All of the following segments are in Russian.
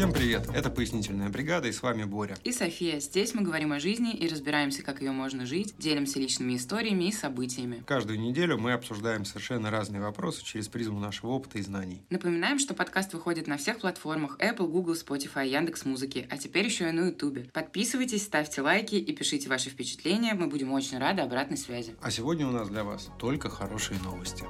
Всем привет! Это «Пояснительная бригада» и с вами Боря. И София. Здесь мы говорим о жизни и разбираемся, как ее можно жить, делимся личными историями и событиями. Каждую неделю мы обсуждаем совершенно разные вопросы через призму нашего опыта и знаний. Напоминаем, что подкаст выходит на всех платформах Apple, Google, Spotify, Яндекс Музыки, а теперь еще и на YouTube. Подписывайтесь, ставьте лайки и пишите ваши впечатления. Мы будем очень рады обратной связи. А сегодня у нас для вас только хорошие новости.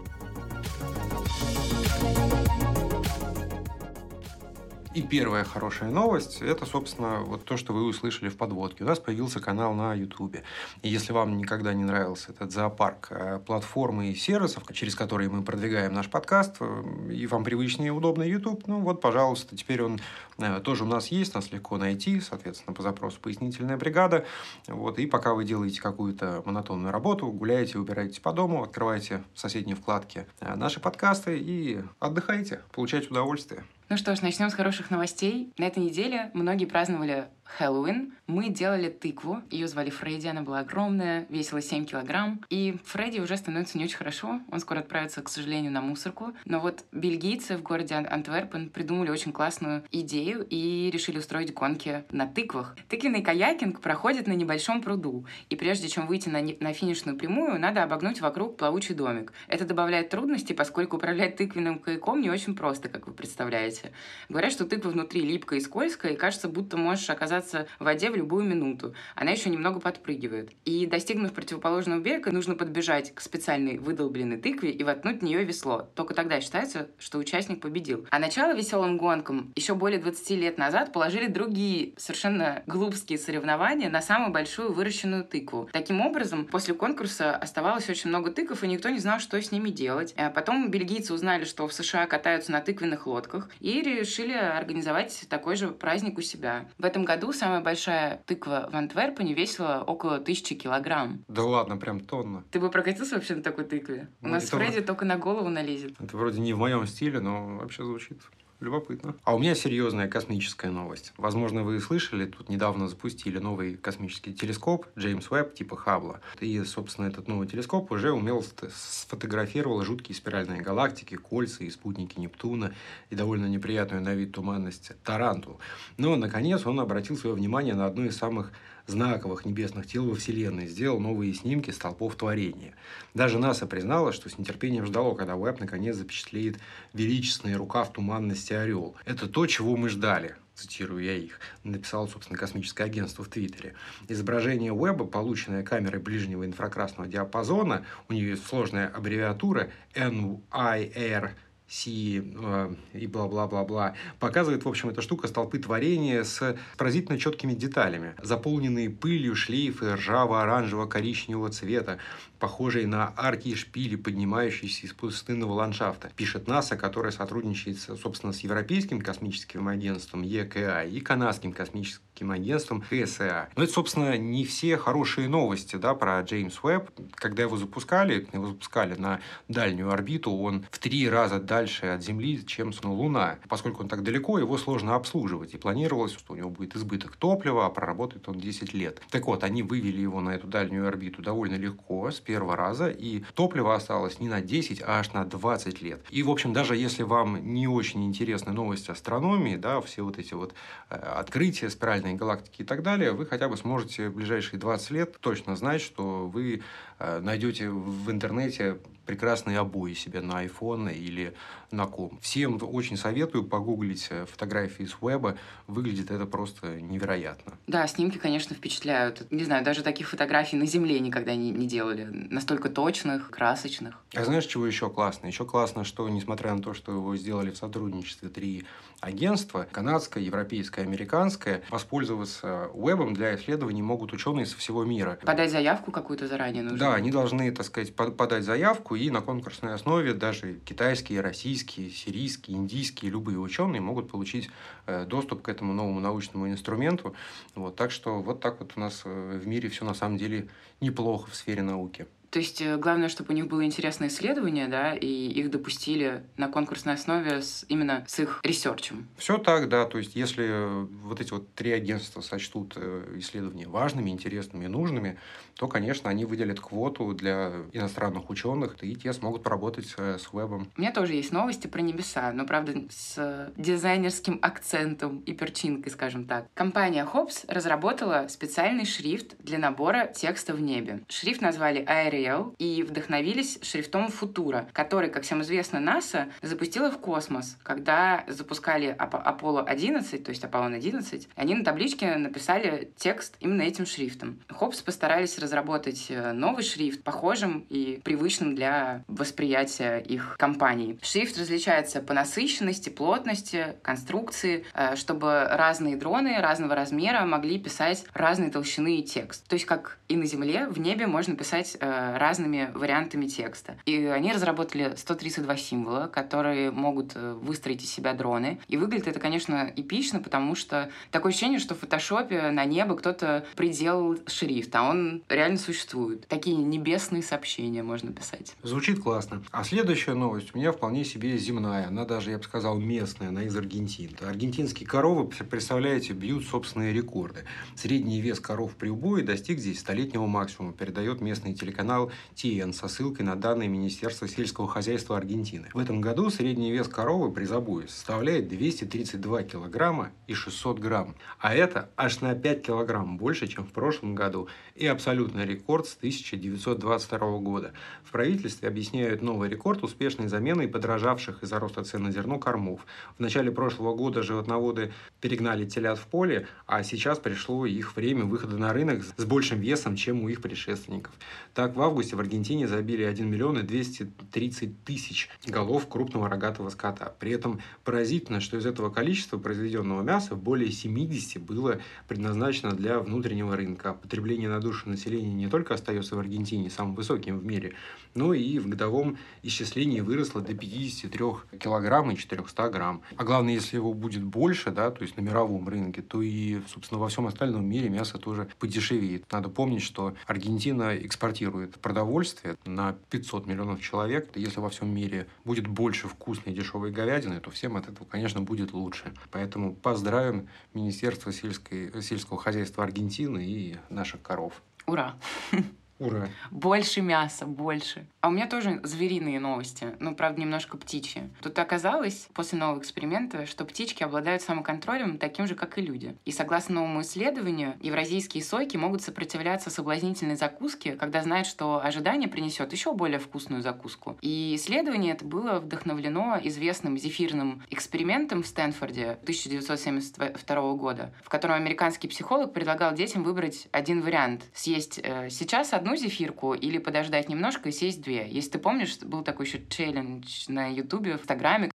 И первая хорошая новость – это, собственно, вот то, что вы услышали в подводке. У нас появился канал на YouTube. И если вам никогда не нравился этот зоопарк э, платформы и сервисов, через которые мы продвигаем наш подкаст, э, и вам привычный и удобный YouTube, ну вот, пожалуйста, теперь он э, тоже у нас есть, нас легко найти, соответственно, по запросу «Пояснительная бригада». Вот, и пока вы делаете какую-то монотонную работу, гуляете, убираетесь по дому, открываете в соседней вкладке наши подкасты и отдыхайте, получайте удовольствие. Ну что ж, начнем с хороших новостей. На этой неделе многие праздновали Хэллоуин. Мы делали тыкву. Ее звали Фредди, она была огромная, весила 7 килограмм. И Фредди уже становится не очень хорошо. Он скоро отправится, к сожалению, на мусорку. Но вот бельгийцы в городе Антверпен придумали очень классную идею и решили устроить гонки на тыквах. Тыквенный каякинг проходит на небольшом пруду. И прежде чем выйти на, на финишную прямую, надо обогнуть вокруг плавучий домик. Это добавляет трудностей, поскольку управлять тыквенным каяком не очень просто, как вы представляете. Говорят, что тыква внутри липкая и скользкая, и кажется, будто можешь оказаться оказаться в воде в любую минуту. Она еще немного подпрыгивает. И достигнув противоположного берега, нужно подбежать к специальной выдолбленной тыкве и воткнуть в нее весло. Только тогда считается, что участник победил. А начало веселым гонкам еще более 20 лет назад положили другие совершенно глупские соревнования на самую большую выращенную тыкву. Таким образом, после конкурса оставалось очень много тыков, и никто не знал, что с ними делать. А потом бельгийцы узнали, что в США катаются на тыквенных лодках, и решили организовать такой же праздник у себя. В этом году самая большая тыква в Антверпене весила около тысячи килограмм. Да ладно, прям тонна. Ты бы прокатился вообще на такой тыкве? У ну, нас Фредди только на голову налезет. Это вроде не в моем стиле, но вообще звучит Любопытно. А у меня серьезная космическая новость. Возможно, вы слышали, тут недавно запустили новый космический телескоп Джеймс Уэбб типа Хаббла. И, собственно, этот новый телескоп уже успел сфотографировал жуткие спиральные галактики, кольца и спутники Нептуна и довольно неприятную на вид туманность Тарантул. Но, наконец, он обратил свое внимание на одну из самых знаковых небесных тел во Вселенной, сделал новые снимки столпов творения. Даже НАСА признала, что с нетерпением ждало, когда Уэбб наконец запечатлеет величественный рука в туманности орел. Это то, чего мы ждали цитирую я их, написал, собственно, космическое агентство в Твиттере. Изображение Уэба, полученное камерой ближнего инфракрасного диапазона, у нее есть сложная аббревиатура NIR Си э, и бла-бла-бла-бла. Показывает, в общем, эта штука столпы творения с поразительно четкими деталями. Заполненные пылью шлейфы ржаво-оранжево-коричневого цвета, похожие на арки и шпили, поднимающиеся из пустынного ландшафта. Пишет НАСА, которая сотрудничает, собственно, с Европейским космическим агентством ЕКА и Канадским космическим космическим агентством КСА. Но это, собственно, не все хорошие новости да, про Джеймс Уэбб. Когда его запускали, его запускали на дальнюю орбиту, он в три раза дальше от Земли, чем Луна. Поскольку он так далеко, его сложно обслуживать. И планировалось, что у него будет избыток топлива, а проработает он 10 лет. Так вот, они вывели его на эту дальнюю орбиту довольно легко, с первого раза, и топливо осталось не на 10, а аж на 20 лет. И, в общем, даже если вам не очень интересны новости астрономии, да, все вот эти вот э, открытия спиральной галактики и так далее, вы хотя бы сможете в ближайшие 20 лет точно знать, что вы найдете в интернете прекрасные обои себе на iPhone или на ком. Всем очень советую погуглить э, фотографии с веба. Выглядит это просто невероятно. Да, снимки, конечно, впечатляют. Не знаю, даже таких фотографий на Земле никогда не, не делали. Настолько точных, красочных. А знаешь, чего еще классно? Еще классно, что, несмотря на то, что его сделали в сотрудничестве три агентства, канадское, европейское, американское, воспользоваться вебом для исследований могут ученые со всего мира. Подать заявку какую-то заранее нужно? Да, они должны, так сказать, подать заявку, и на конкурсной основе даже китайские, российские, сирийские, индийские, любые ученые могут получить э, доступ к этому новому научному инструменту. Вот, так что вот так вот у нас э, в мире все на самом деле неплохо в сфере науки. То есть э, главное, чтобы у них было интересное исследование, да, и их допустили на конкурсной основе с, именно с их ресерчем. Все так, да. То есть если э, вот эти вот три агентства сочтут э, исследования важными, интересными и нужными, то, конечно, они выделят квоту для иностранных ученых, и те смогут поработать с вебом. У меня тоже есть новости про небеса, но, правда, с дизайнерским акцентом и перчинкой, скажем так. Компания Hobbs разработала специальный шрифт для набора текста в небе. Шрифт назвали Arial и вдохновились шрифтом Futura, который, как всем известно, НАСА запустила в космос, когда запускали Apollo 11, то есть Аполлон 11, они на табличке написали текст именно этим шрифтом. Хопс постарались разработать э, новый шрифт, похожим и привычным для восприятия их компаний. Шрифт различается по насыщенности, плотности, конструкции, э, чтобы разные дроны разного размера могли писать разной толщины текст. То есть как и на Земле, в небе можно писать э, разными вариантами текста. И они разработали 132 символа, которые могут выстроить из себя дроны. И выглядит это, конечно, эпично, потому что такое ощущение, что в фотошопе на небо кто-то приделал шрифт, а он реально существует. Такие небесные сообщения можно писать. Звучит классно. А следующая новость у меня вполне себе земная. Она даже, я бы сказал, местная. Она из Аргентины. Аргентинские коровы, представляете, бьют собственные рекорды. Средний вес коров при убое достиг здесь столетнего максимума, передает местный телеканал ТН со ссылкой на данные Министерства сельского хозяйства Аргентины. В этом году средний вес коровы при забое составляет 232 килограмма и 600 грамм. А это аж на 5 килограмм больше, чем в прошлом году и абсолютный рекорд с 1922 года. В правительстве объясняют новый рекорд успешной заменой подражавших из-за роста цен на зерно кормов. В начале прошлого года животноводы перегнали телят в поле, а сейчас пришло их время выхода на рынок с большим весом, чем у их предшественников. Так, в августе в Аргентине забили 1 миллион и 230 тысяч голов крупного рогатого скота. При этом поразительно, что из этого количества произведенного мяса более 70 было предназначено для внутреннего рынка. Потребление на душу населения не только остается в Аргентине самым высоким в мире, но и в годовом исчислении выросло до 53 килограмм и 400 грамм. А главное, если его будет больше, да, то есть на мировом рынке, то и, собственно, во всем остальном мире мясо тоже подешевеет. Надо помнить, что Аргентина экспортирует продовольствие на 500 миллионов человек. Если во всем мире будет больше вкусной дешевой говядины, то всем от этого, конечно, будет лучше. Поэтому поздравим Министерство сельской, сельского хозяйства Аргентины и наших коров. Ура! Ура! Больше мяса, больше. А у меня тоже звериные новости, ну, правда, немножко птичьи. Тут оказалось, после нового эксперимента, что птички обладают самоконтролем таким же, как и люди. И согласно новому исследованию, евразийские сойки могут сопротивляться соблазнительной закуске, когда знают, что ожидание принесет еще более вкусную закуску. И исследование это было вдохновлено известным зефирным экспериментом в Стэнфорде 1972 года, в котором американский психолог предлагал детям выбрать один вариант. Съесть э, сейчас одну одну зефирку или подождать немножко и съесть две. Если ты помнишь, был такой еще челлендж на Ютубе, в Инстаграме.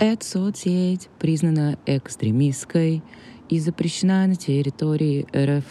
Эта соцсеть признана экстремистской и запрещена на территории РФ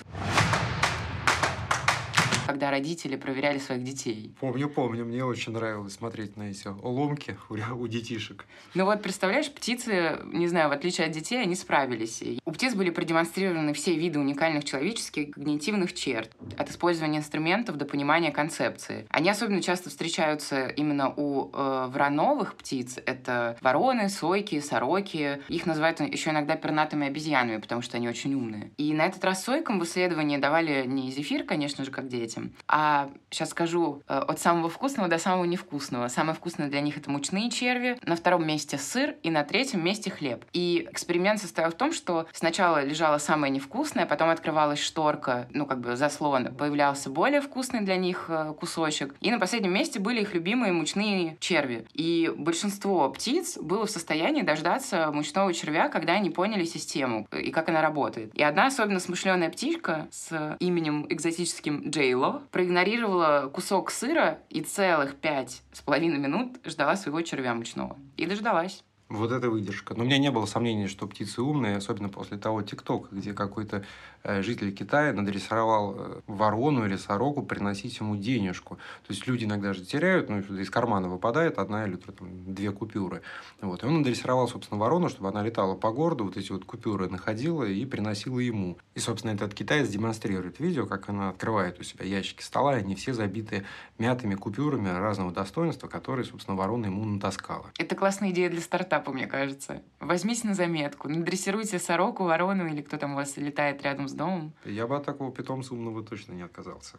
когда родители проверяли своих детей. Помню, помню. Мне очень нравилось смотреть на эти уломки у, у детишек. Ну вот, представляешь, птицы, не знаю, в отличие от детей, они справились. У птиц были продемонстрированы все виды уникальных человеческих когнитивных черт. От использования инструментов до понимания концепции. Они особенно часто встречаются именно у э, врановых птиц. Это вороны, сойки, сороки. Их называют еще иногда пернатыми обезьянами, потому что они очень умные. И на этот раз сойкам в исследовании давали не зефир, конечно же, как детям, этим. А сейчас скажу э, от самого вкусного до самого невкусного. Самое вкусное для них это мучные черви, на втором месте сыр и на третьем месте хлеб. И эксперимент состоял в том, что сначала лежала самое невкусное, потом открывалась шторка, ну как бы заслон, появлялся более вкусный для них э, кусочек. И на последнем месте были их любимые мучные черви. И большинство птиц было в состоянии дождаться мучного червя, когда они поняли систему и как она работает. И одна особенно смышленая птичка с именем экзотическим Джейло проигнорировала кусок сыра и целых пять с половиной минут ждала своего червя мучного. И дождалась. Вот это выдержка. Но у меня не было сомнений, что птицы умные, особенно после того ТикТока, где какой-то э, житель Китая надрессировал э, ворону или сороку приносить ему денежку. То есть люди иногда же теряют, ну, из кармана выпадает одна или там, две купюры. Вот. И он надрессировал, собственно, ворону, чтобы она летала по городу, вот эти вот купюры находила и приносила ему. И, собственно, этот китаец демонстрирует видео, как она открывает у себя ящики стола, и они все забиты мятыми купюрами разного достоинства, которые, собственно, ворона ему натаскала. Это классная идея для стартапа, мне кажется. Возьмите на заметку, надрессируйте сороку, ворону или кто там у вас летает рядом с домом. Я бы от такого питомца умного точно не отказался.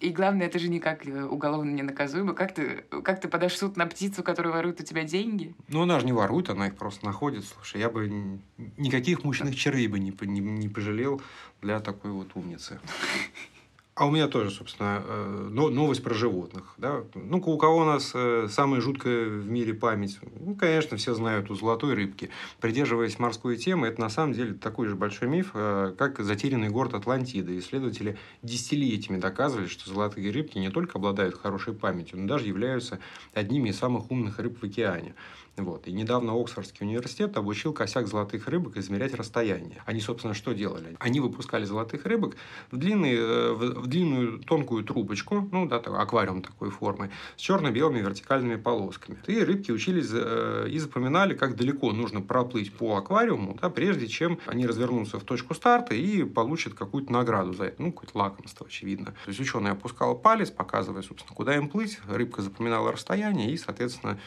И главное, это же никак э, уголовно не наказуемо. Как ты, как ты подашь суд на птицу, которая ворует у тебя деньги? Ну, она же не ворует, она их просто находит. Слушай, я бы никаких мучных червей бы не, не, не пожалел для такой вот умницы. А у меня тоже, собственно, э, новость про животных. Да? Ну, у кого у нас э, самая жуткая в мире память? Ну, конечно, все знают у золотой рыбки. Придерживаясь морской темы, это на самом деле такой же большой миф, э, как затерянный город Атлантиды. Исследователи десятилетиями доказывали, что золотые рыбки не только обладают хорошей памятью, но даже являются одними из самых умных рыб в океане. Вот. И недавно Оксфордский университет обучил косяк золотых рыбок измерять расстояние. Они, собственно, что делали? Они выпускали золотых рыбок в, длинные, э, в, в длинную тонкую трубочку, ну, да, аквариум такой формы, с черно-белыми вертикальными полосками. И рыбки учились э, и запоминали, как далеко нужно проплыть по аквариуму, да, прежде чем они развернутся в точку старта и получат какую-то награду за это. Ну, какое-то лакомство, очевидно. То есть, ученый опускал палец, показывая, собственно, куда им плыть. Рыбка запоминала расстояние и, соответственно,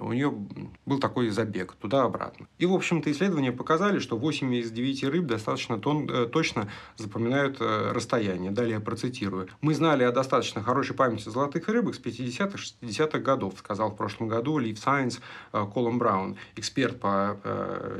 у нее был такой забег туда-обратно. И, в общем-то, исследования показали, что 8 из 9 рыб достаточно тон, э, точно запоминают э, расстояние. Далее процитирую. «Мы знали о достаточно хорошей памяти золотых рыбок с 50-х, 60-х годов», сказал в прошлом году Leaf Science э, Колом Браун, эксперт по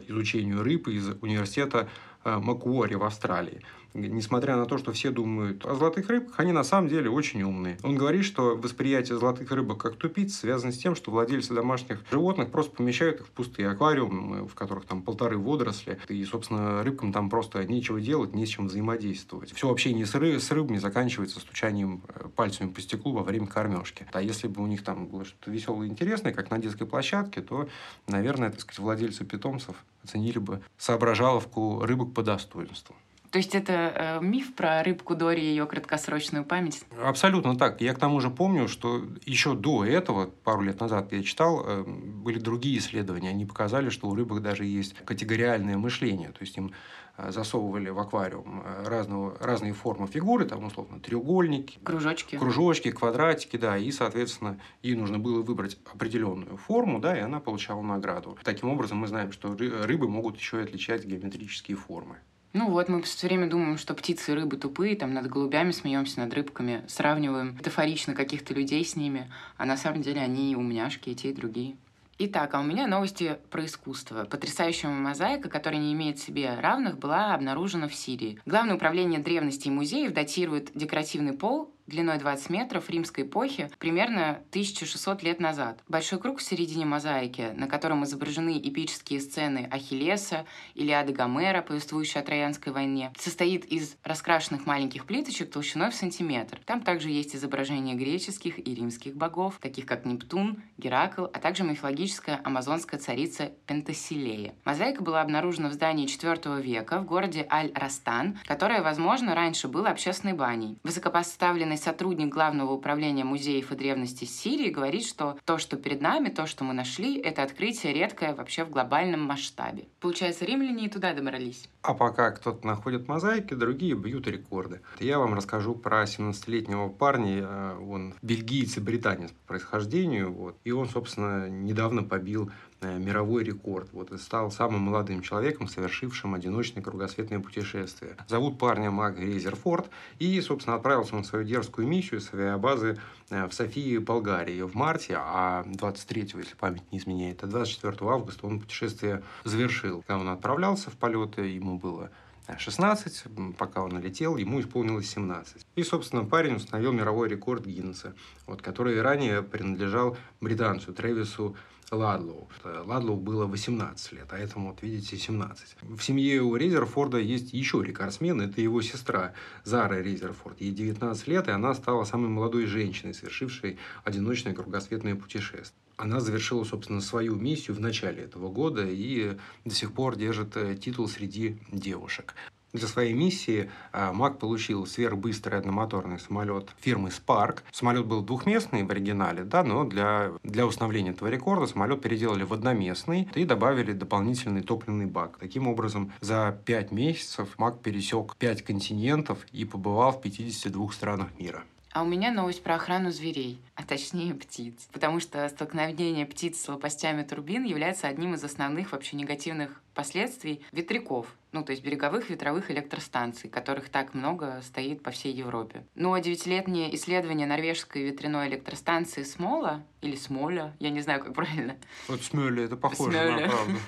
изучению рыб из университета Макуори в Австралии несмотря на то, что все думают о золотых рыбках, они на самом деле очень умные. Он говорит, что восприятие золотых рыбок как тупиц связано с тем, что владельцы домашних животных просто помещают их в пустые аквариумы, в которых там полторы водоросли, и, собственно, рыбкам там просто нечего делать, не с чем взаимодействовать. Все общение с, ры с рыбами заканчивается стучанием э, пальцами по стеклу во время кормежки. А если бы у них там было что-то веселое и интересное, как на детской площадке, то, наверное, так сказать, владельцы питомцев оценили бы соображаловку рыбок по достоинству. То есть это э, миф про рыбку Дори и ее краткосрочную память? Абсолютно так. Я к тому же помню, что еще до этого, пару лет назад я читал, э, были другие исследования. Они показали, что у рыбок даже есть категориальное мышление. То есть им э, засовывали в аквариум э, разного, разные формы фигуры, там, условно, треугольники, кружочки. кружочки, квадратики, да, и, соответственно, ей нужно было выбрать определенную форму, да, и она получала награду. Таким образом, мы знаем, что рыбы могут еще и отличать геометрические формы. Ну вот, мы все время думаем, что птицы и рыбы тупые, там над голубями смеемся, над рыбками, сравниваем метафорично каких-то людей с ними, а на самом деле они умняшки, и те, и другие. Итак, а у меня новости про искусство. Потрясающая мозаика, которая не имеет себе равных, была обнаружена в Сирии. Главное управление древностей музеев датирует декоративный пол длиной 20 метров римской эпохи примерно 1600 лет назад. Большой круг в середине мозаики, на котором изображены эпические сцены Ахиллеса, Илиады Гомера, повествующие о Троянской войне, состоит из раскрашенных маленьких плиточек толщиной в сантиметр. Там также есть изображения греческих и римских богов, таких как Нептун, Геракл, а также мифологическая амазонская царица Пентасилея. Мозаика была обнаружена в здании IV века в городе Аль-Растан, которое, возможно, раньше было общественной баней. Высокопоставленный сотрудник Главного управления музеев и древности Сирии говорит, что то, что перед нами, то, что мы нашли, это открытие редкое вообще в глобальном масштабе. Получается, римляне и туда добрались. А пока кто-то находит мозаики, другие бьют рекорды. Я вам расскажу про 17-летнего парня. Э, он бельгиец и британец по происхождению. Вот. И он, собственно, недавно побил мировой рекорд. Вот, и стал самым молодым человеком, совершившим одиночное кругосветное путешествие. Зовут парня Мак Резерфорд, и, собственно, отправился он в свою дерзкую миссию с авиабазы э, в Софии, Болгарии в марте, а 23, если память не изменяет, а 24 августа он путешествие завершил. Когда он отправлялся в полеты, ему было 16, пока он летел, ему исполнилось 17. И, собственно, парень установил мировой рекорд Гиннесса, вот, который ранее принадлежал британцу Трэвису Ладлоу. Ладлоу было 18 лет, а этому, вот видите, 17. В семье у Резерфорда есть еще рекордсмен, это его сестра Зара Резерфорд. Ей 19 лет, и она стала самой молодой женщиной, совершившей одиночное кругосветное путешествие она завершила, собственно, свою миссию в начале этого года и до сих пор держит э, титул среди девушек. Для своей миссии э, Мак получил сверхбыстрый одномоторный самолет фирмы Spark. Самолет был двухместный в оригинале, да, но для, для установления этого рекорда самолет переделали в одноместный и добавили дополнительный топливный бак. Таким образом, за пять месяцев Мак пересек пять континентов и побывал в 52 странах мира. А у меня новость про охрану зверей, а точнее птиц. Потому что столкновение птиц с лопастями турбин является одним из основных вообще негативных последствий ветряков, ну, то есть береговых ветровых электростанций, которых так много стоит по всей Европе. Но девятилетнее исследование норвежской ветряной электростанции Смола, или Смоля, я не знаю, как правильно. Вот Смоля, это похоже Смоля. на правду.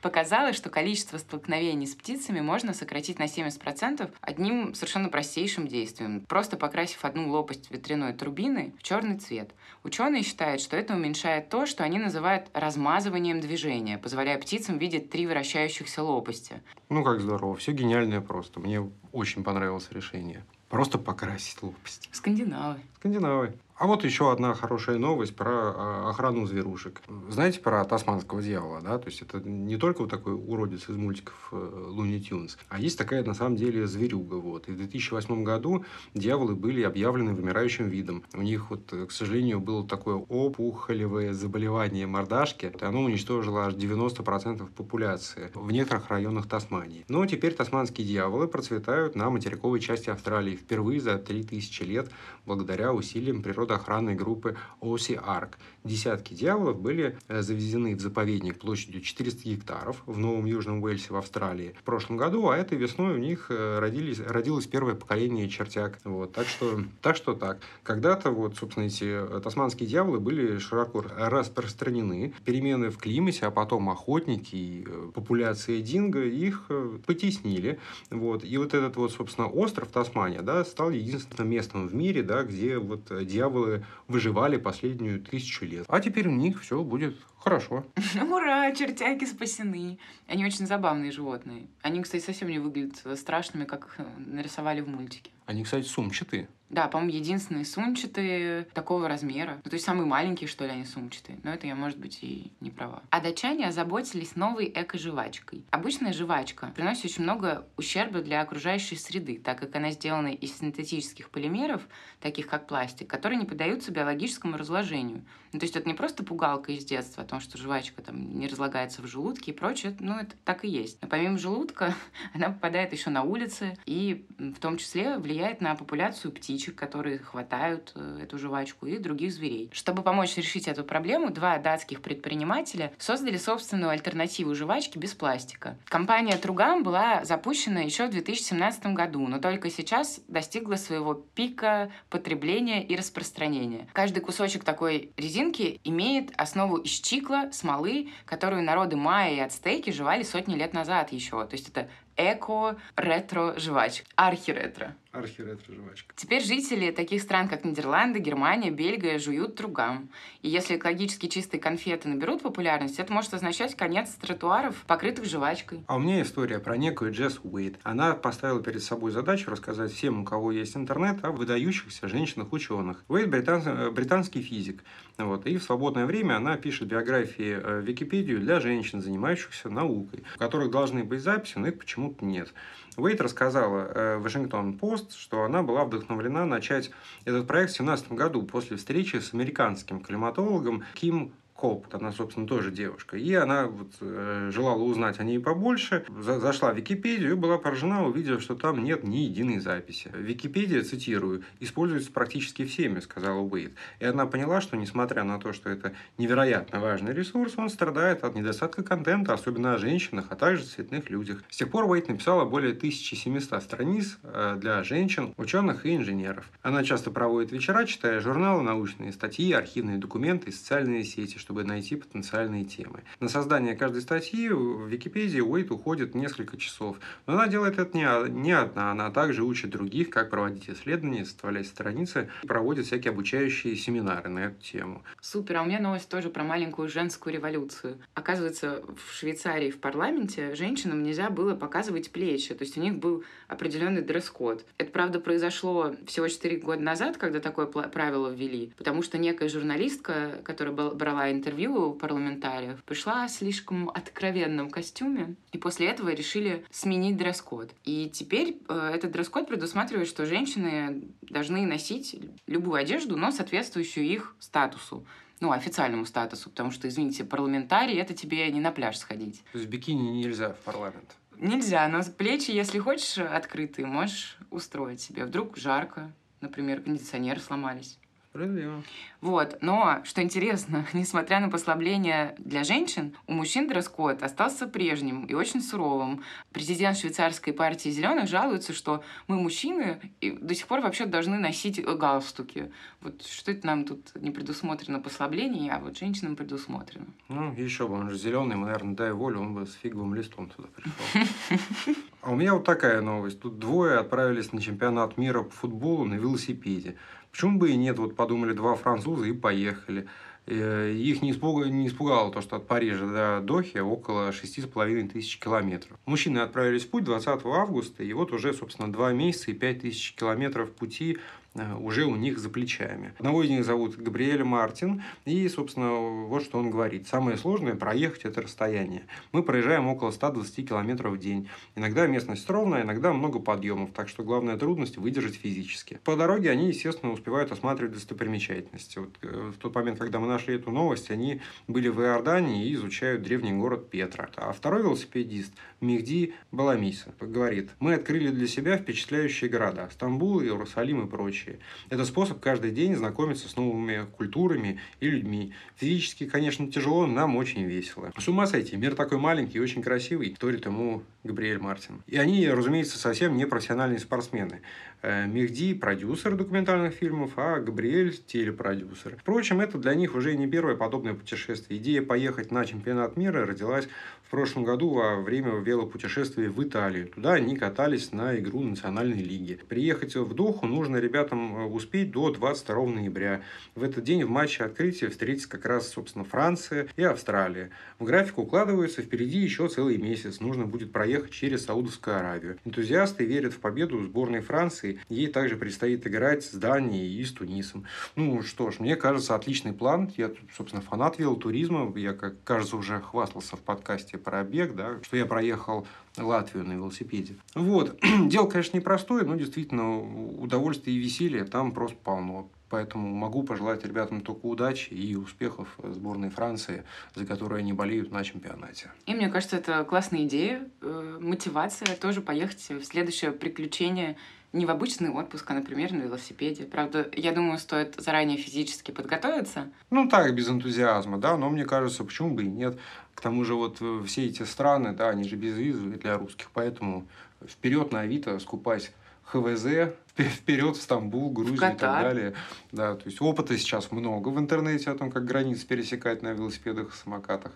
Показалось, что количество столкновений с птицами можно сократить на 70% одним совершенно простейшим действием. Просто покрасив одну лопасть ветряной турбины в черный цвет. Ученые считают, что это уменьшает то, что они называют размазыванием движения, позволяя птицам видеть три вращающихся лопасти. Ну как здорово, все гениальное просто. Мне очень понравилось решение. Просто покрасить лопасть. Скандинавы. Скандинавы. А вот еще одна хорошая новость про а, охрану зверушек. Знаете про тасманского дьявола, да? То есть это не только вот такой уродец из мультиков Луни э, Тюнс, а есть такая на самом деле зверюга. Вот. И в 2008 году дьяволы были объявлены вымирающим видом. У них вот, к сожалению, было такое опухолевое заболевание мордашки. И оно уничтожило аж 90% популяции в некоторых районах Тасмании. Но теперь тасманские дьяволы процветают на материковой части Австралии впервые за 3000 лет благодаря усилиям природы природоохранной группы Оси Арк. Десятки дьяволов были э, завезены в заповедник площадью 400 гектаров в Новом Южном Уэльсе в Австралии в прошлом году, а этой весной у них э, родились, родилось первое поколение чертяк. Вот, так, что, так что так. Когда-то, вот, собственно, эти э, тасманские дьяволы были широко распространены. Перемены в климате, а потом охотники и популяция динго их потеснили. Вот. И вот этот вот, собственно, остров Тасмания да, стал единственным местом в мире, да, где вот дьяволы дьяволы выживали последнюю тысячу лет. А теперь у них все будет хорошо. Ура, чертяки спасены. Они очень забавные животные. Они, кстати, совсем не выглядят страшными, как их нарисовали в мультике. Они, кстати, сумчатые. Да, по-моему, единственные сумчатые такого размера. Ну, то есть самые маленькие, что ли, они сумчатые. Но это я, может быть, и не права. А датчане озаботились новой эко-жвачкой. Обычная жвачка приносит очень много ущерба для окружающей среды, так как она сделана из синтетических полимеров, таких как пластик, которые не поддаются биологическому разложению. Ну, то есть это не просто пугалка из детства о том, что жвачка там не разлагается в желудке и прочее. Ну, это так и есть. Но помимо желудка, она попадает еще на улицы и в том числе влияет на популяцию птичек, которые хватают э, эту жвачку, и других зверей. Чтобы помочь решить эту проблему, два датских предпринимателя создали собственную альтернативу жвачке без пластика. Компания Тругам была запущена еще в 2017 году, но только сейчас достигла своего пика потребления и распространения. Каждый кусочек такой резинки имеет основу из чикла, смолы, которую народы майя и ацтеки жевали сотни лет назад еще. То есть это эко-ретро-жвачка. Архи-ретро. Архиретро-жвачка. Теперь жители таких стран, как Нидерланды, Германия, Бельгия, жуют тругам. И если экологически чистые конфеты наберут популярность, это может означать конец тротуаров, покрытых жвачкой. А у меня история про некую Джесс Уэйт. Она поставила перед собой задачу рассказать всем, у кого есть интернет, о выдающихся женщинах-ученых. Уэйт британ... Э, британский физик. Вот. И в свободное время она пишет биографии в э, Википедию для женщин, занимающихся наукой, у которых должны быть записи, но их почему-то нет. Уэйт рассказала э, Вашингтон Пост, что она была вдохновлена начать этот проект в 2017 году после встречи с американским климатологом Ким Коп, она, собственно, тоже девушка. И она вот, э, желала узнать о ней побольше, за, зашла в Википедию и была поражена, увидев, что там нет ни единой записи. Википедия, цитирую, используется практически всеми, сказала Уэйт. И она поняла, что, несмотря на то, что это невероятно важный ресурс, он страдает от недостатка контента, особенно о женщинах, а также цветных людях. С тех пор Уэйт написала более 1700 страниц э, для женщин, ученых и инженеров. Она часто проводит вечера, читая журналы, научные статьи, архивные документы и социальные сети, чтобы чтобы найти потенциальные темы. На создание каждой статьи в Википедии Уэйт уходит несколько часов. Но она делает это не, не одна, она также учит других, как проводить исследования, составлять страницы, проводит всякие обучающие семинары на эту тему. Супер, а у меня новость тоже про маленькую женскую революцию. Оказывается, в Швейцарии в парламенте женщинам нельзя было показывать плечи, то есть у них был определенный дресс-код. Это, правда, произошло всего 4 года назад, когда такое правило ввели, потому что некая журналистка, которая брала интервью у парламентариев, пришла в слишком откровенном костюме, и после этого решили сменить дресс-код. И теперь э, этот дресс-код предусматривает, что женщины должны носить любую одежду, но соответствующую их статусу ну, официальному статусу, потому что, извините, парламентарий — это тебе не на пляж сходить. То есть бикини нельзя в парламент? Нельзя, но плечи, если хочешь, открытые, можешь устроить себе. Вдруг жарко, например, кондиционеры сломались. Справедливо. Вот. Но, что интересно, несмотря на послабление для женщин, у мужчин дресс-код остался прежним и очень суровым. Президент швейцарской партии зеленых жалуется, что мы, мужчины, и до сих пор вообще должны носить галстуки. Вот что это нам тут не предусмотрено послабление, а вот женщинам предусмотрено. Ну, еще бы, он же зеленый, мы, наверное, дай волю, он бы с фиговым листом туда пришел. А у меня вот такая новость. Тут двое отправились на чемпионат мира по футболу на велосипеде. Почему бы и нет? Вот подумали два француза и поехали. Э, их не испугало, не испугало то, что от Парижа до Дохи около 6,5 тысяч километров. Мужчины отправились в путь 20 августа, и вот уже, собственно, два месяца и 5 тысяч километров пути уже у них за плечами. Одного из них зовут Габриэль Мартин, и, собственно, вот что он говорит. Самое сложное – проехать это расстояние. Мы проезжаем около 120 километров в день. Иногда местность ровная, иногда много подъемов, так что главная трудность – выдержать физически. По дороге они, естественно, успевают осматривать достопримечательности. Вот э, в тот момент, когда мы нашли эту новость, они были в Иордании и изучают древний город Петра. А второй велосипедист, Мехди Баламиса, говорит, мы открыли для себя впечатляющие города – Стамбул, Иерусалим и прочее прочее. Это способ каждый день знакомиться с новыми культурами и людьми. Физически, конечно, тяжело, но нам очень весело. С ума сойти, мир такой маленький и очень красивый, вторит ему Габриэль Мартин. И они, разумеется, совсем не профессиональные спортсмены. Э, Мехди – продюсер документальных фильмов, а Габриэль – телепродюсер. Впрочем, это для них уже не первое подобное путешествие. Идея поехать на чемпионат мира родилась в прошлом году во время велопутешествия в Италию. Туда они катались на игру национальной лиги. Приехать в Доху нужно ребятам э, успеть до 22 ноября. В этот день в матче открытия встретятся как раз, собственно, Франция и Австралия. В график укладывается впереди еще целый месяц. Нужно будет проехать через Саудовскую Аравию. Энтузиасты верят в победу сборной Франции Ей также предстоит играть с Данией и с Тунисом. Ну что ж, мне кажется, отличный план. Я, собственно, фанат велотуризма. Я, как кажется, уже хвастался в подкасте про бег, да, что я проехал Латвию на велосипеде. Вот. Дело, конечно, непростое, но действительно удовольствие и веселье там просто полно. Поэтому могу пожелать ребятам только удачи и успехов сборной Франции, за которую они болеют на чемпионате. И мне кажется, это классная идея, э, мотивация тоже поехать в следующее приключение не в обычный отпуск, а, например, на велосипеде. Правда, я думаю, стоит заранее физически подготовиться. Ну, так, без энтузиазма, да, но мне кажется, почему бы и нет. К тому же вот э, все эти страны, да, они же безвизовые для русских, поэтому вперед на Авито скупать ХВЗ, вперед в Стамбул, Грузию в и так далее. Да, то есть опыта сейчас много в интернете о том, как границы пересекать на велосипедах и самокатах.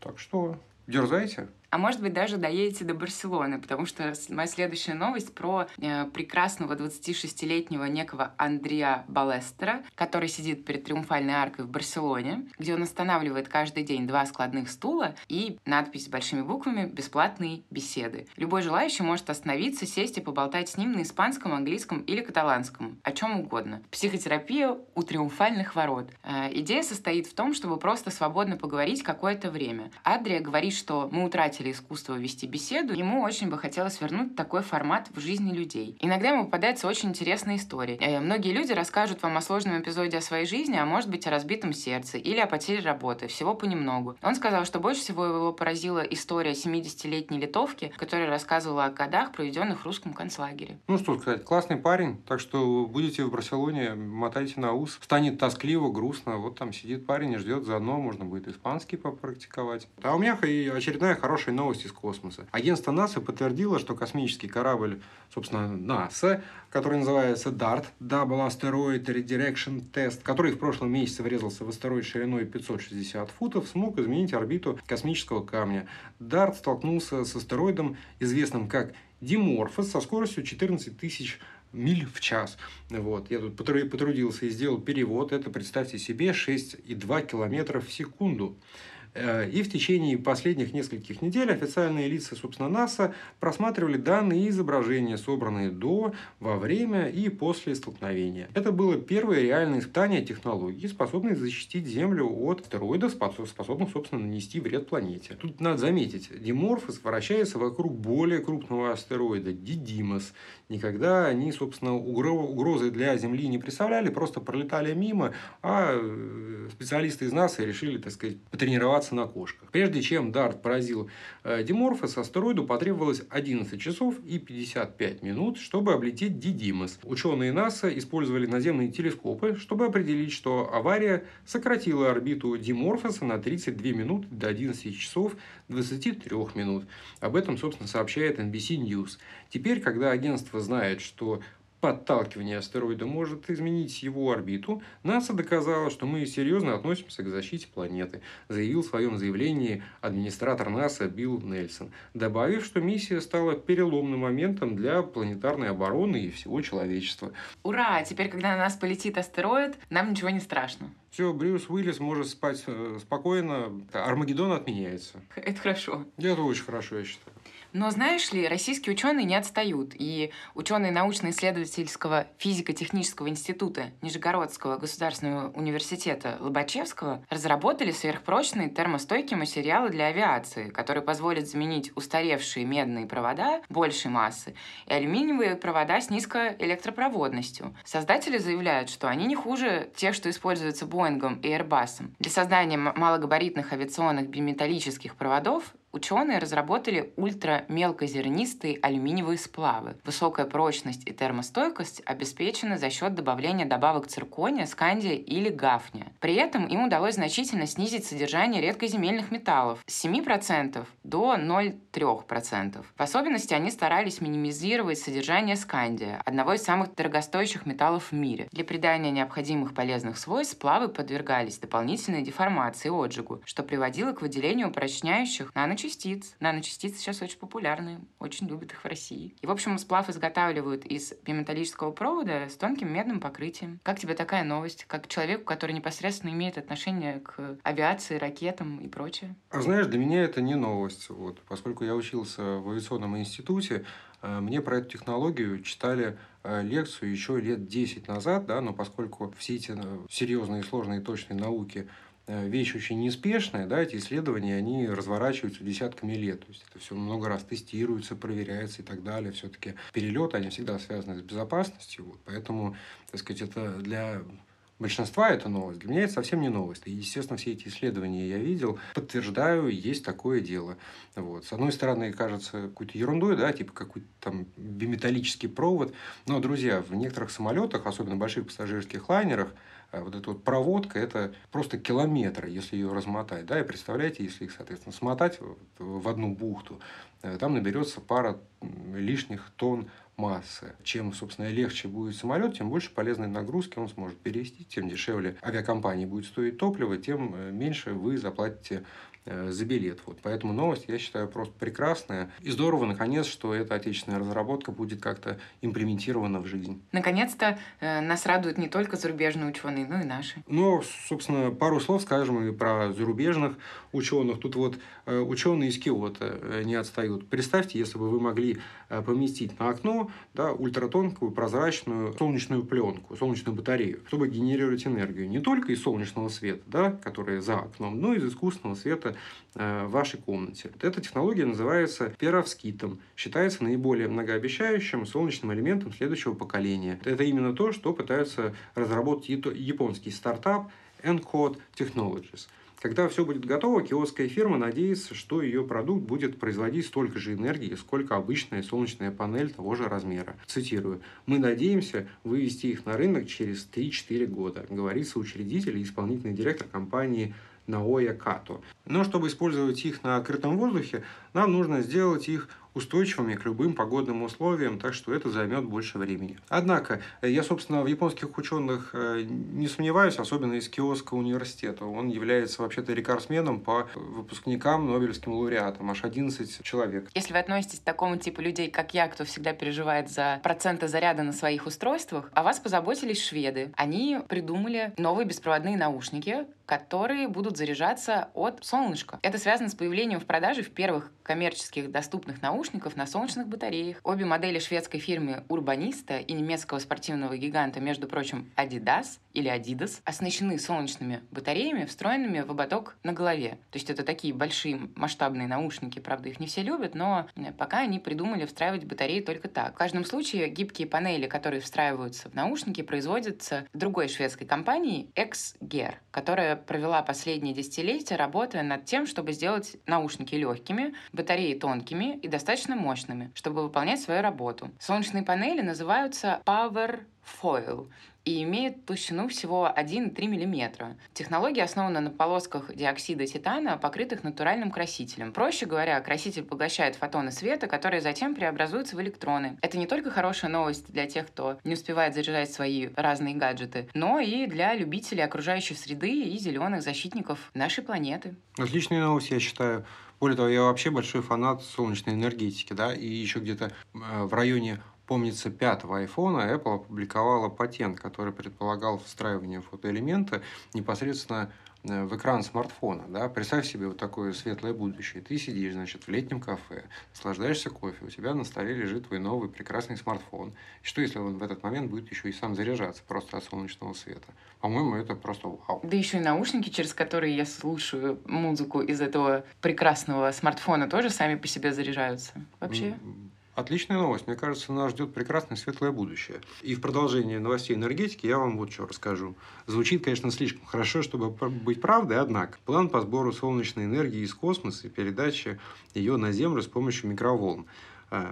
Так что дерзайте а может быть даже доедете до Барселоны, потому что моя следующая новость про э, прекрасного 26-летнего некого Андреа Балестера, который сидит перед Триумфальной аркой в Барселоне, где он останавливает каждый день два складных стула и надпись с большими буквами «Бесплатные беседы». Любой желающий может остановиться, сесть и поболтать с ним на испанском, английском или каталанском, о чем угодно. Психотерапия у Триумфальных ворот. Э, идея состоит в том, чтобы просто свободно поговорить какое-то время. Адрия говорит, что мы утратили любителя искусства вести беседу, ему очень бы хотелось вернуть такой формат в жизни людей. Иногда ему попадается очень интересная история. Э, многие люди расскажут вам о сложном эпизоде о своей жизни, а может быть о разбитом сердце или о потере работы, всего понемногу. Он сказал, что больше всего его поразила история 70-летней литовки, которая рассказывала о годах, проведенных в русском концлагере. Ну что сказать, классный парень, так что будете в Барселоне, мотайте на ус. Станет тоскливо, грустно, вот там сидит парень и ждет, заодно можно будет испанский попрактиковать. А у меня очередная хорошая хорошая новость из космоса. Агентство НАСА подтвердило, что космический корабль, собственно, НАСА, который называется DART, Double Asteroid Redirection Test, который в прошлом месяце врезался в астероид шириной 560 футов, смог изменить орбиту космического камня. DART столкнулся с астероидом, известным как Диморфос, со скоростью 14 тысяч миль в час. Вот. Я тут потрудился и сделал перевод. Это, представьте себе, 6,2 километра в секунду. Э, и в течение последних нескольких недель официальные лица, собственно, НАСА просматривали данные и изображения, собранные до, во время и после столкновения. Это было первое реальное испытание технологии, способной защитить Землю от астероидов, способных, собственно, нанести вред планете. Тут надо заметить, Диморфос вращается вокруг более крупного астероида Дидимос. Никогда они, собственно, угрозы для Земли не представляли, просто пролетали мимо, а э, специалисты из НАСА решили, так сказать, потренироваться кататься на кошках. Прежде чем Дарт поразил э, Диморфос, астероиду потребовалось 11 часов и 55 минут, чтобы облететь Дидимос. Ученые НАСА использовали наземные телескопы, чтобы определить, что авария сократила орбиту Диморфоса на 32 минуты до 11 часов 23 минут. Об этом, собственно, сообщает NBC News. Теперь, когда агентство знает, что подталкивание астероида может изменить его орбиту, НАСА доказала, что мы серьезно относимся к защите планеты, заявил в своем заявлении администратор НАСА Билл Нельсон, добавив, что миссия стала переломным моментом для планетарной обороны и всего человечества. Ура! Теперь, когда на нас полетит астероид, нам ничего не страшно. Все, Брюс Уиллис может спать э, спокойно. Армагеддон отменяется. Это хорошо. Это очень хорошо, я считаю. Но знаешь ли, российские ученые не отстают, и ученые научно-исследовательского физико-технического института Нижегородского государственного университета Лобачевского разработали сверхпрочные термостойкие материалы для авиации, которые позволят заменить устаревшие медные провода большей массы и алюминиевые провода с низкой электропроводностью. Создатели заявляют, что они не хуже тех, что используются Боингом и Airbus. Для создания малогабаритных авиационных биметаллических проводов Ученые разработали ультрамелкозернистые алюминиевые сплавы. Высокая прочность и термостойкость обеспечены за счет добавления добавок циркония, скандия или гафния. При этом им удалось значительно снизить содержание редкоземельных металлов с 7% до 0,3%. В особенности они старались минимизировать содержание скандия, одного из самых дорогостоящих металлов в мире. Для придания необходимых полезных свойств сплавы подвергались дополнительной деформации и отжигу, что приводило к выделению упрочняющих наночастиц наночастиц. Наночастицы сейчас очень популярны, очень любят их в России. И, в общем, сплав изготавливают из биметаллического провода с тонким медным покрытием. Как тебе такая новость? Как человеку, который непосредственно имеет отношение к авиации, ракетам и прочее? А знаешь, для меня это не новость. Вот, поскольку я учился в авиационном институте, э, мне про эту технологию читали э, лекцию еще лет 10 назад, да, но поскольку все эти э, серьезные, сложные, точные науки вещь очень неспешная, да, эти исследования, они разворачиваются десятками лет. То есть это все много раз тестируется, проверяется и так далее. Все-таки перелеты, они всегда связаны с безопасностью. Вот. Поэтому, так сказать, это для большинства это новость. Для меня это совсем не новость. И, естественно, все эти исследования я видел, подтверждаю, есть такое дело. Вот. С одной стороны, кажется какой-то ерундой, да, типа какой-то там биметаллический провод. Но, друзья, в некоторых самолетах, особенно больших пассажирских лайнерах, вот эта вот проводка, это просто километры, если ее размотать. Да, и представляете, если их, соответственно, смотать в одну бухту, э, там наберется пара лишних тонн массы. Чем, собственно, легче будет самолет, тем больше полезной нагрузки он сможет перевести, тем дешевле авиакомпании будет стоить топливо, тем э, меньше вы заплатите за билет. Вот. Поэтому новость, я считаю, просто прекрасная. И здорово, наконец, что эта отечественная разработка будет как-то имплементирована в жизнь. Наконец-то э, нас радуют не только зарубежные ученые, но и наши. Ну, собственно, пару слов скажем и про зарубежных ученых. Тут вот э, ученые из Киота э, не отстают. Представьте, если бы вы могли э, поместить на окно да, ультратонкую прозрачную солнечную пленку, солнечную батарею, чтобы генерировать энергию не только из солнечного света, да, который за окном, но и из искусственного света Э, в вашей комнате. Эта технология называется перовскитом. Считается наиболее многообещающим солнечным элементом следующего поколения. Это именно то, что пытаются разработать японский стартап Encode Technologies. Когда все будет готово, киотская фирма надеется, что ее продукт будет производить столько же энергии, сколько обычная солнечная панель того же размера. Цитирую. «Мы надеемся вывести их на рынок через 3-4 года», говорится учредитель и исполнительный директор компании Наоя Като. Но чтобы использовать их на открытом воздухе, нам нужно сделать их устойчивыми к любым погодным условиям, так что это займет больше времени. Однако, я, собственно, в японских ученых э, не сомневаюсь, особенно из Киосского университета. Он является вообще-то рекордсменом по выпускникам, Нобелевским лауреатам, аж 11 человек. Если вы относитесь к такому типу людей, как я, кто всегда переживает за проценты заряда на своих устройствах, о вас позаботились шведы. Они придумали новые беспроводные наушники, которые будут заряжаться от солнышка. Это связано с появлением в продаже в первых коммерческих доступных наушников на солнечных батареях. Обе модели шведской фирмы Urbanista и немецкого спортивного гиганта, между прочим, Adidas или Adidas, оснащены солнечными батареями, встроенными в ободок на голове. То есть это такие большие масштабные наушники, правда, их не все любят, но э, пока они придумали встраивать батареи только так. В каждом случае гибкие панели, которые встраиваются в наушники, производятся другой шведской компанией XGER, которая провела последние десятилетия, работая над тем, чтобы сделать наушники легкими, батареи тонкими и достаточно мощными, чтобы выполнять свою работу. Солнечные панели называются Power Foil и имеет толщину всего 1,3 мм. Технология основана на полосках диоксида титана, покрытых натуральным красителем. Проще говоря, краситель поглощает фотоны света, которые затем преобразуются в электроны. Это не только хорошая новость для тех, кто не успевает заряжать свои разные гаджеты, но и для любителей окружающей среды и зеленых защитников нашей планеты. Отличная новость, я считаю. Более того, я вообще большой фанат солнечной энергетики, да, и еще где-то э, в районе помнится, пятого айфона Apple опубликовала патент, который предполагал встраивание фотоэлемента непосредственно э, в экран смартфона, да, представь себе вот такое светлое будущее. Ты сидишь, значит, в летнем кафе, наслаждаешься кофе, у тебя на столе лежит твой новый прекрасный смартфон. И что, если он в этот момент будет еще и сам заряжаться просто от солнечного света? По-моему, это просто вау. Да еще и наушники, через которые я слушаю музыку из этого прекрасного смартфона, тоже сами по себе заряжаются. Вообще. Отличная новость. Мне кажется, нас ждет прекрасное светлое будущее. И в продолжение новостей энергетики я вам вот что расскажу. Звучит, конечно, слишком хорошо, чтобы быть правдой, однако. План по сбору солнечной энергии из космоса и передаче ее на Землю с помощью микроволн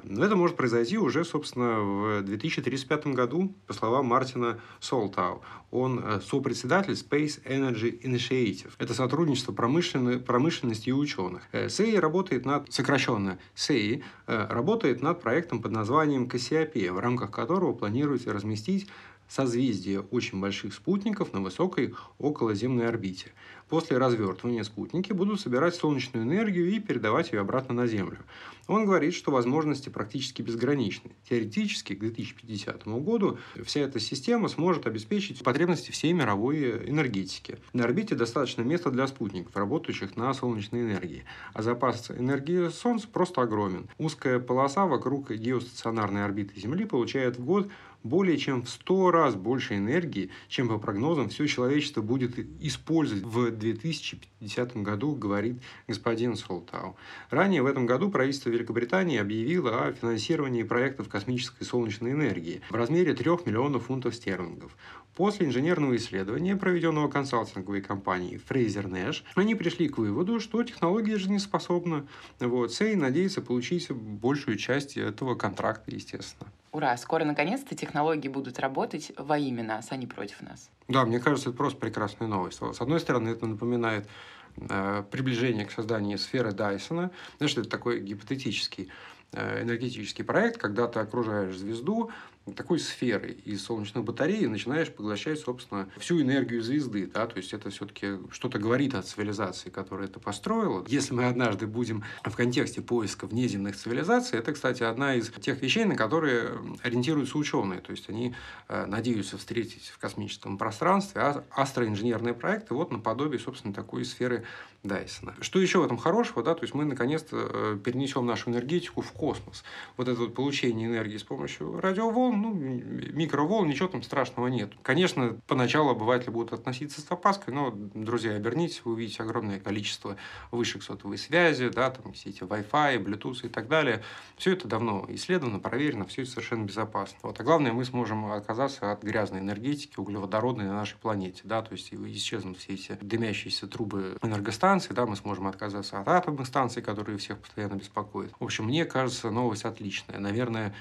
но это может произойти уже, собственно, в 2035 году, по словам Мартина Солтау. Он э, сопредседатель Space Energy Initiative. Это сотрудничество промышленности и ученых. СЭИ работает над, сокращенно СЭИ, э, работает над проектом под названием Кассиопея, в рамках которого планируется разместить созвездие очень больших спутников на высокой околоземной орбите. После развертывания спутники будут собирать солнечную энергию и передавать ее обратно на Землю. Он говорит, что возможности практически безграничны. Теоретически к 2050 году вся эта система сможет обеспечить потребности всей мировой энергетики. На орбите достаточно места для спутников, работающих на солнечной энергии, а запас энергии Солнца просто огромен. Узкая полоса вокруг геостационарной орбиты Земли получает в год более чем в 100 раз больше энергии, чем по прогнозам все человечество будет использовать в 2050 году, говорит господин Солтау. Ранее в этом году правительство Великобритании объявило о финансировании проектов космической солнечной энергии в размере 3 миллионов фунтов стерлингов. После инженерного исследования, проведенного консалтинговой компанией Fraser Nash, они пришли к выводу, что технология жизнеспособна. Вот. Сей надеется получить большую часть этого контракта, естественно. Ура! Скоро, наконец-то, технологии будут работать во имя нас, а не против нас. Да, мне кажется, это просто прекрасная новость. С одной стороны, это напоминает э, приближение к созданию сферы Дайсона. Знаешь, это такой гипотетический э, энергетический проект, когда ты окружаешь звезду, такой сферы из солнечных батарей и начинаешь поглощать, собственно, всю энергию звезды. Да? То есть это все-таки что-то говорит о цивилизации, которая это построила. Если мы однажды будем в контексте поиска внеземных цивилизаций, это, кстати, одна из тех вещей, на которые ориентируются ученые. То есть они э, надеются встретить в космическом пространстве астроинженерные проекты вот наподобие, собственно, такой сферы Дайсона. Что еще в этом хорошего? Да? То есть мы наконец-то э, перенесем нашу энергетику в космос. Вот это вот получение энергии с помощью радиоволн ну, микроволн, ничего там страшного нет. Конечно, поначалу обыватели будут относиться с опаской, но, друзья, обернитесь, вы увидите огромное количество высших сотовой связи, да, там все эти Wi-Fi, Bluetooth и так далее. Все это давно исследовано, проверено, все это совершенно безопасно. Вот. А главное, мы сможем отказаться от грязной энергетики, углеводородной на нашей планете, да, то есть исчезнут все эти дымящиеся трубы энергостанций, да, мы сможем отказаться от атомных станций, которые всех постоянно беспокоят. В общем, мне кажется, новость отличная. Наверное,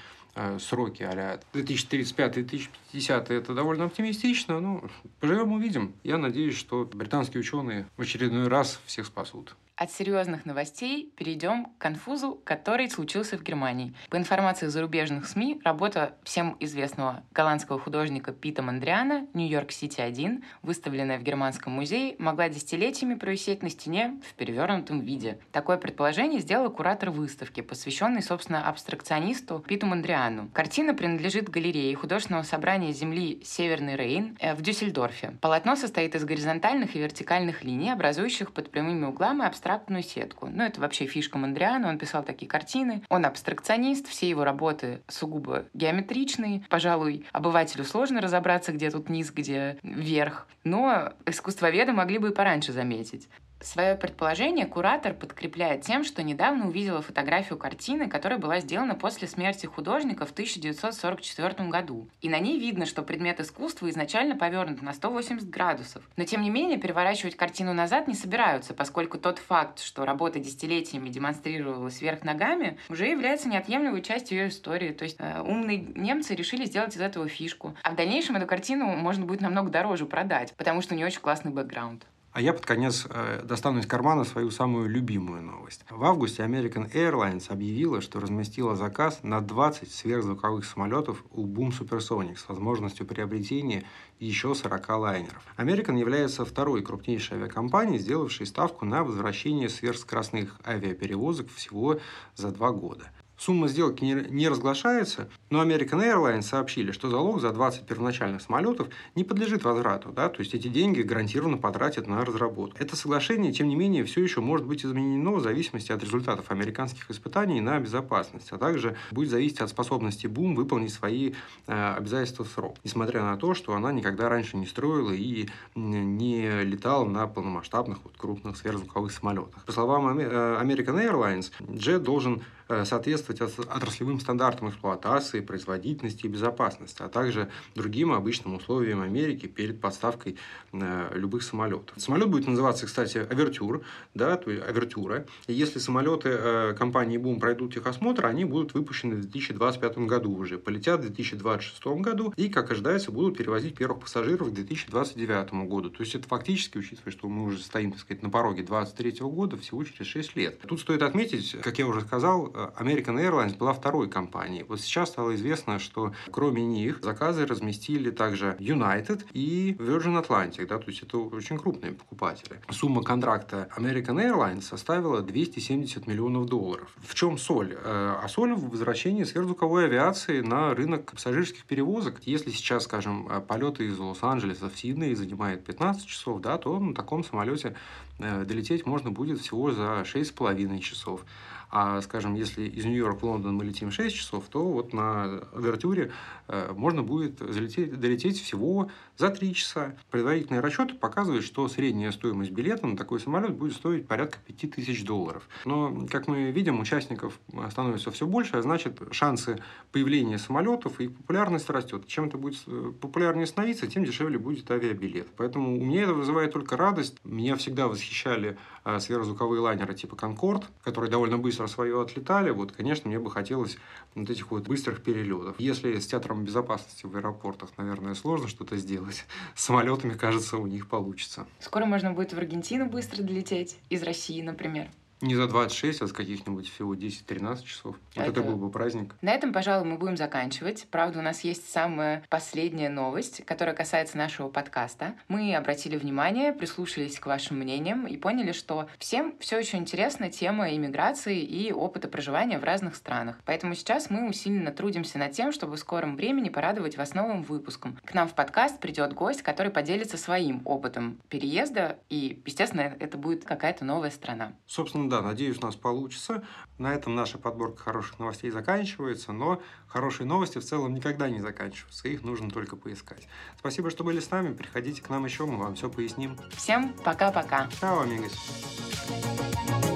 сроки а 2035-2050 это довольно оптимистично. Ну, поживем увидим. Я надеюсь, что британские ученые в очередной раз всех спасут. От серьезных новостей перейдем к конфузу, который случился в Германии. По информации зарубежных СМИ, работа всем известного голландского художника Пита Мандриана «Нью-Йорк-Сити-1», выставленная в Германском музее, могла десятилетиями провисеть на стене в перевернутом виде. Такое предположение сделал куратор выставки, посвященный, собственно, абстракционисту Питу Мандриану. Картина принадлежит галерее художественного собрания земли «Северный Рейн» э, в Дюссельдорфе. Полотно состоит из горизонтальных и вертикальных линий, образующих под прямыми углами абстракционные абстрактную сетку. Ну, это вообще фишка Мандриана, он писал такие картины. Он абстракционист, все его работы сугубо геометричные. Пожалуй, обывателю сложно разобраться, где тут низ, где верх. Но искусствоведы могли бы и пораньше заметить. Свое предположение куратор подкрепляет тем, что недавно увидела фотографию картины, которая была сделана после смерти художника в 1944 году. И на ней видно, что предмет искусства изначально повернут на 180 градусов. Но тем не менее переворачивать картину назад не собираются, поскольку тот факт, что работа десятилетиями демонстрировалась вверх ногами, уже является неотъемлемой частью ее истории. То есть э, умные немцы решили сделать из этого фишку. А в дальнейшем эту картину можно будет намного дороже продать, потому что у нее очень классный бэкграунд. А я под конец э, достану из кармана свою самую любимую новость. В августе American Airlines объявила, что разместила заказ на 20 сверхзвуковых самолетов у Boom Supersonic с возможностью приобретения еще 40 лайнеров. American является второй крупнейшей авиакомпанией, сделавшей ставку на возвращение сверхскоростных авиаперевозок всего за два года. Сумма сделки не, не разглашается, но American Airlines сообщили, что залог за 20 первоначальных самолетов не подлежит возврату, да, то есть эти деньги гарантированно потратят на разработку. Это соглашение, тем не менее, все еще может быть изменено в зависимости от результатов американских испытаний на безопасность, а также будет зависеть от способности БУМ выполнить свои э, обязательства в срок, несмотря на то, что она никогда раньше не строила и не летала на полномасштабных вот, крупных сверхзвуковых самолетах. По словам э, American Airlines, Jet должен соответствовать отраслевым стандартам эксплуатации, производительности и безопасности, а также другим обычным условиям Америки перед подставкой э, любых самолетов. Самолет будет называться, кстати, Авертюр, да, то есть Авертюра. И если самолеты э, компании Boom пройдут техосмотр, они будут выпущены в 2025 году уже, полетят в 2026 году и, как ожидается, будут перевозить первых пассажиров к 2029 году. То есть это фактически, учитывая, что мы уже стоим, так сказать, на пороге 2023 года, всего через 6 лет. Тут стоит отметить, как я уже сказал, American Airlines была второй компанией. Вот сейчас стало известно, что кроме них заказы разместили также United и Virgin Atlantic, да, то есть это очень крупные покупатели. Сумма контракта American Airlines составила 270 миллионов долларов. В чем соль? Э, а соль в возвращении сверхзвуковой авиации на рынок пассажирских перевозок. Если сейчас, скажем, полеты из Лос-Анджелеса в Сидней занимает 15 часов, да, то на таком самолете э, долететь можно будет всего за 6,5 часов. А, скажем, если из Нью-Йорка в Лондон мы летим 6 часов, то вот на Авертюре э, можно будет залететь, долететь всего за 3 часа. Предварительные расчеты показывают, что средняя стоимость билета на такой самолет будет стоить порядка 5000 долларов. Но, как мы видим, участников становится все больше, а значит, шансы появления самолетов и популярность растет. Чем это будет э, популярнее становиться, тем дешевле будет авиабилет. Поэтому у меня это вызывает только радость. Меня всегда восхищали э, сверхзвуковые лайнеры типа «Конкорд», которые довольно быстро быстро свое отлетали, вот, конечно, мне бы хотелось вот этих вот быстрых перелетов. Если с театром безопасности в аэропортах, наверное, сложно что-то сделать, самолетами, кажется, у них получится. Скоро можно будет в Аргентину быстро долететь, из России, например. Не за 26, а с каких-нибудь всего 10-13 часов. Вот это... это был бы праздник. На этом, пожалуй, мы будем заканчивать. Правда, у нас есть самая последняя новость, которая касается нашего подкаста. Мы обратили внимание, прислушались к вашим мнениям и поняли, что всем все еще интересна тема иммиграции и опыта проживания в разных странах. Поэтому сейчас мы усиленно трудимся над тем, чтобы в скором времени порадовать вас новым выпуском. К нам в подкаст придет гость, который поделится своим опытом переезда, и, естественно, это будет какая-то новая страна. Собственно, да, надеюсь, у нас получится. На этом наша подборка хороших новостей заканчивается, но хорошие новости в целом никогда не заканчиваются, их нужно только поискать. Спасибо, что были с нами, приходите к нам еще, мы вам все поясним. Всем пока-пока. Чао, амигос.